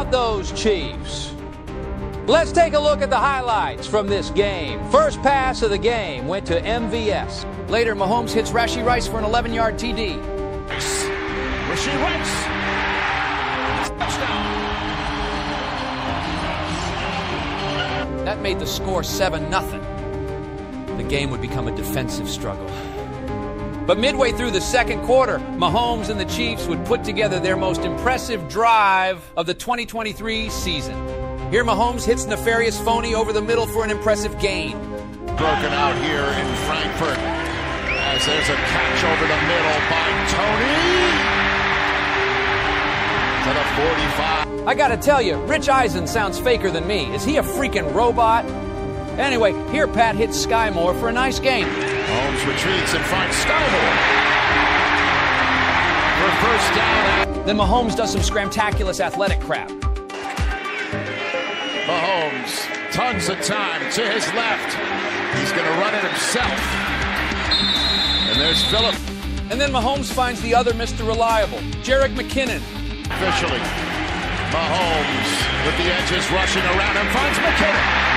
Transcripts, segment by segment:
about those Chiefs? Let's take a look at the highlights from this game. First pass of the game went to MVS. Later, Mahomes hits Rashee Rice for an 11 yard TD. Rashee Rice. Touchdown. That made the score 7 0. The game would become a defensive struggle. But midway through the second quarter, Mahomes and the Chiefs would put together their most impressive drive of the 2023 season. Here, Mahomes hits nefarious phony over the middle for an impressive gain. Broken out here in Frankfurt as there's a catch over the middle by Toney. to the 45. I gotta tell you, Rich Eisen sounds faker than me. Is he a freaking robot? Anyway, here Pat hits Skyy Moore for a nice game. Holmes retreats and finds Skyy Moore. For first down. Then Mahomes does some scramtaculous athletic crap. Mahomes, tons of time to his left. He's going to run it himself. And there's Philip. And then Mahomes finds the other Mr. Reliable, Jerick McKinnon. Officially, Mahomes with the edges rushing around him finds McKinnon.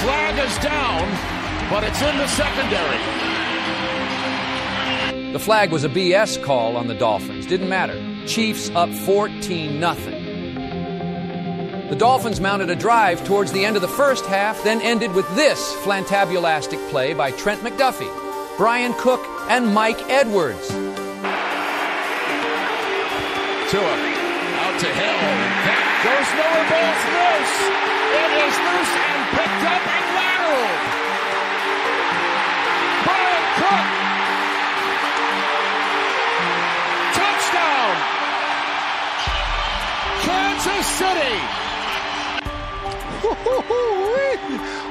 Flag is down, but it's in the secondary. The flag was a BS call on the Dolphins. Didn't matter. Chiefs up 14 nothing. The Dolphins mounted a drive towards the end of the first half, then ended with this flantabulastic play by Trent McDuffie, Bryan Cook, and Mike Edwards. Tua out to Hill. That goes nowhere. Ball's loose. City.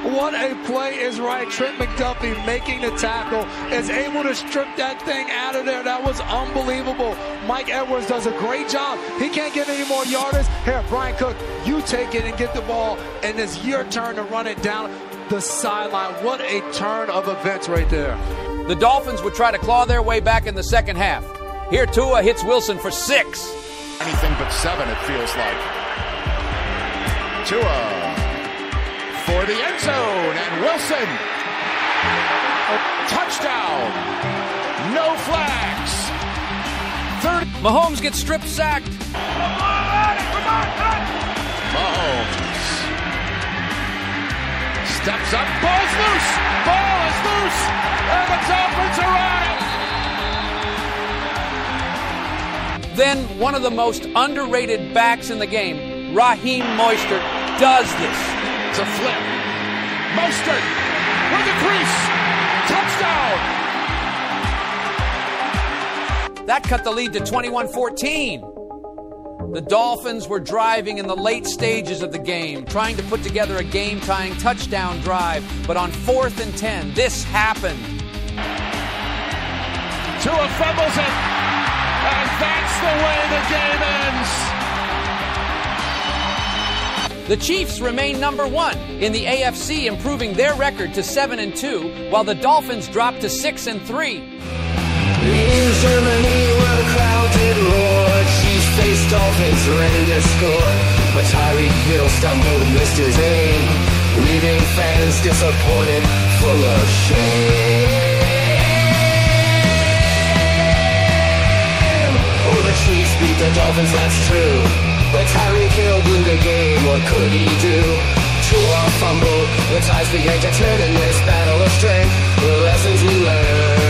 What a play is right. Trent McDuffie making the tackle is able to strip that thing out of there. That was unbelievable. Mike Edwards does a great job. He can't get any more yardage. Here, Bryan Cook, you take it and get the ball, and it's your turn to run it down the sideline. What a turn of events right there. The Dolphins would try to claw their way back in the second half. Here, Tua hits Wilson for six. Anything but seven, it feels like. Tua for the end zone, and Wilson. A touchdown. No flags. Third. Mahomes gets strip sacked. Mahomes steps up. Ball's loose. Ball is loose, and the Dolphins are. Then one of the most underrated backs in the game, Raheem Mostert, does this. It's a flip. Mostert with the crease. Touchdown. That cut the lead to 21 14. The Dolphins were driving in the late stages of the game, trying to put together a game tying touchdown drive. But on fourth and 10, this happened. Tua fumbles it. And that's the way the game ends. The Chiefs remain number one in the AFC, improving their record to seven and two, while the Dolphins drop to six and three. In Germany, where the crowd did roar, Chiefs faced Dolphins ready to score. But Tyreek Hill stumbled and missed his aim, leaving fans disappointed, full of shame. Oh, the Chiefs beat the Dolphins, that's true. But Harry Hill blew the game, what could he do? True our fumble, the ties began to turn in this battle of strength, the lessons we learned.